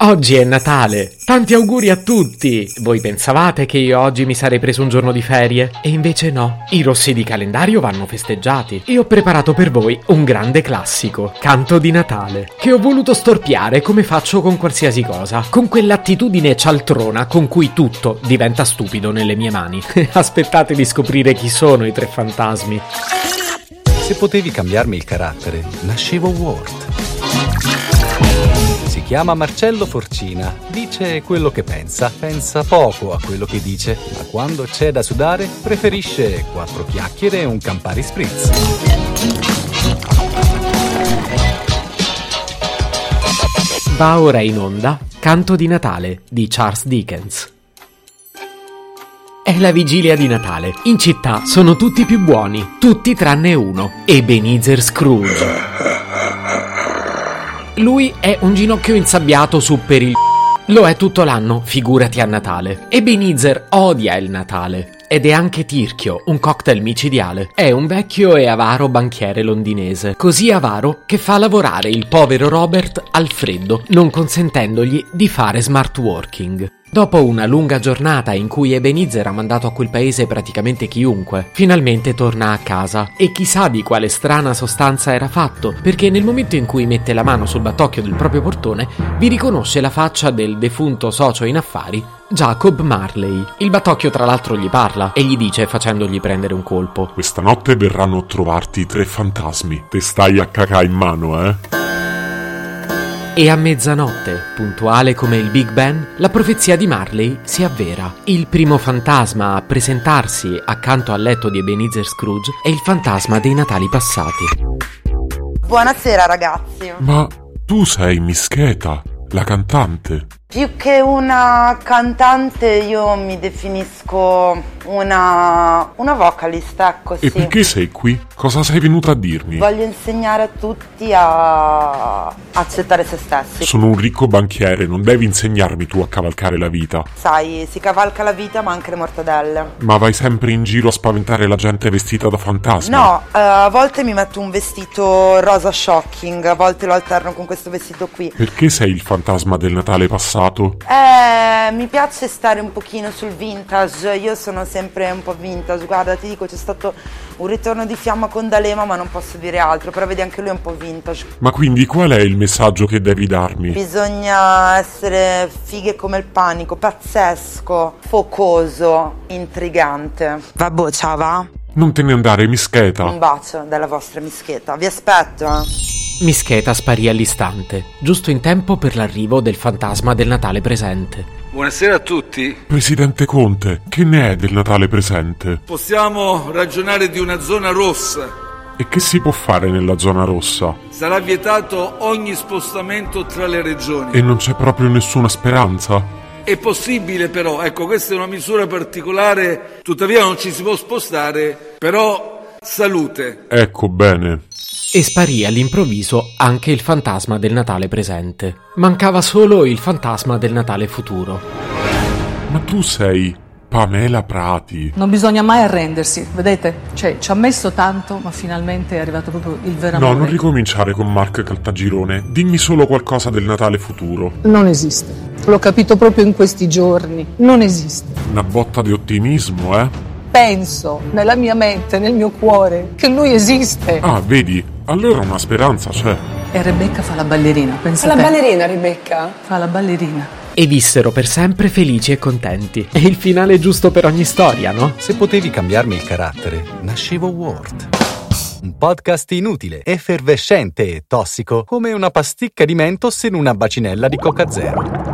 Oggi è Natale! Tanti auguri a tutti! Voi pensavate che io oggi mi sarei preso un giorno di ferie? E invece no, i rossi di calendario vanno festeggiati e ho preparato per voi un grande classico, Canto di Natale, che ho voluto storpiare come faccio con qualsiasi cosa, con quell'attitudine cialtrona con cui tutto diventa stupido nelle mie mani. Aspettate di scoprire chi sono i tre fantasmi. Se potevi cambiarmi il carattere, nascevo Ward. Si chiama Marcello Forcina, dice quello che pensa, pensa poco a quello che dice, ma quando c'è da sudare preferisce quattro chiacchiere e un Campari Spritz. Va ora in onda Canto di Natale di Charles Dickens. È la vigilia di Natale. In città sono tutti più buoni, tutti tranne uno, Ebenezer Scrooge. Lui è un ginocchio insabbiato su per il lo è tutto l'anno, figurati a Natale. Ebenezer odia il Natale. Ed è anche Tirchio, un cocktail micidiale. È un vecchio e avaro banchiere londinese, così avaro che fa lavorare il povero Robert al freddo, non consentendogli di fare smart working. Dopo una lunga giornata in cui Ebenezer ha mandato a quel paese praticamente chiunque, finalmente torna a casa e chissà di quale strana sostanza era fatto, perché nel momento in cui mette la mano sul battocchio del proprio portone, vi riconosce la faccia del defunto socio in affari, Jacob Marley. Il battocchio tra l'altro gli parla e gli dice facendogli prendere un colpo. Questa notte verranno a trovarti tre fantasmi. Te stai a cacà in mano, eh? E a mezzanotte, puntuale come il Big Ben, la profezia di Marley si avvera. Il primo fantasma a presentarsi accanto al letto di Ebenezer Scrooge è il fantasma dei Natali passati. Buonasera ragazzi. Ma tu sei Mischeta, la cantante. Più che una cantante io mi definisco una, una vocalist, ecco sì. E perché sei qui? Cosa sei venuta a dirmi? Voglio insegnare a tutti a accettare se stessi. Sono un ricco banchiere, non devi insegnarmi tu a cavalcare la vita. Sai, si cavalca la vita ma anche le mortadelle. Ma vai sempre in giro a spaventare la gente vestita da fantasma? No, eh, a volte mi metto un vestito rosa shocking, a volte lo alterno con questo vestito qui. Perché sei il fantasma del Natale passato? Eh, mi piace stare un pochino sul vintage, io sono sempre un po' vintage, guarda ti dico c'è stato un ritorno di fiamma con D'Alema ma non posso dire altro, però vedi anche lui è un po' vintage. Ma quindi qual è il messaggio che devi darmi? Bisogna essere fighe come il panico, pazzesco, focoso, intrigante. Vabbè, ciao va? Non te ne andare, mischeta. Un bacio dalla vostra mischeta, vi aspetto eh. Mischeta sparì all'istante, giusto in tempo per l'arrivo del fantasma del Natale presente. Buonasera a tutti. Presidente Conte, che ne è del Natale presente? Possiamo ragionare di una zona rossa. E che si può fare nella zona rossa? Sarà vietato ogni spostamento tra le regioni. E non c'è proprio nessuna speranza? È possibile però, ecco, questa è una misura particolare, tuttavia non ci si può spostare, però salute. Ecco bene. E sparì all'improvviso anche il fantasma del Natale presente. Mancava solo il fantasma del Natale futuro. Ma tu sei Pamela Prati. Non bisogna mai arrendersi, vedete? Cioè, ci ha messo tanto, ma finalmente è arrivato proprio il vero amore. No, non ricominciare con Mark Caltagirone. Dimmi solo qualcosa del Natale futuro. Non esiste. L'ho capito proprio in questi giorni. Non esiste. Una botta di ottimismo, eh? Penso nella mia mente, nel mio cuore, che lui esiste. Ah, vedi? Allora una speranza c'è. E Rebecca fa la ballerina, pensa Fa la ballerina, Rebecca? Fa la ballerina. E vissero per sempre felici e contenti. È il finale giusto per ogni storia, no? Se potevi cambiarmi il carattere, nascevo Ward. Un podcast inutile, effervescente e tossico, come una pasticca di mentos in una bacinella di Coca Zero.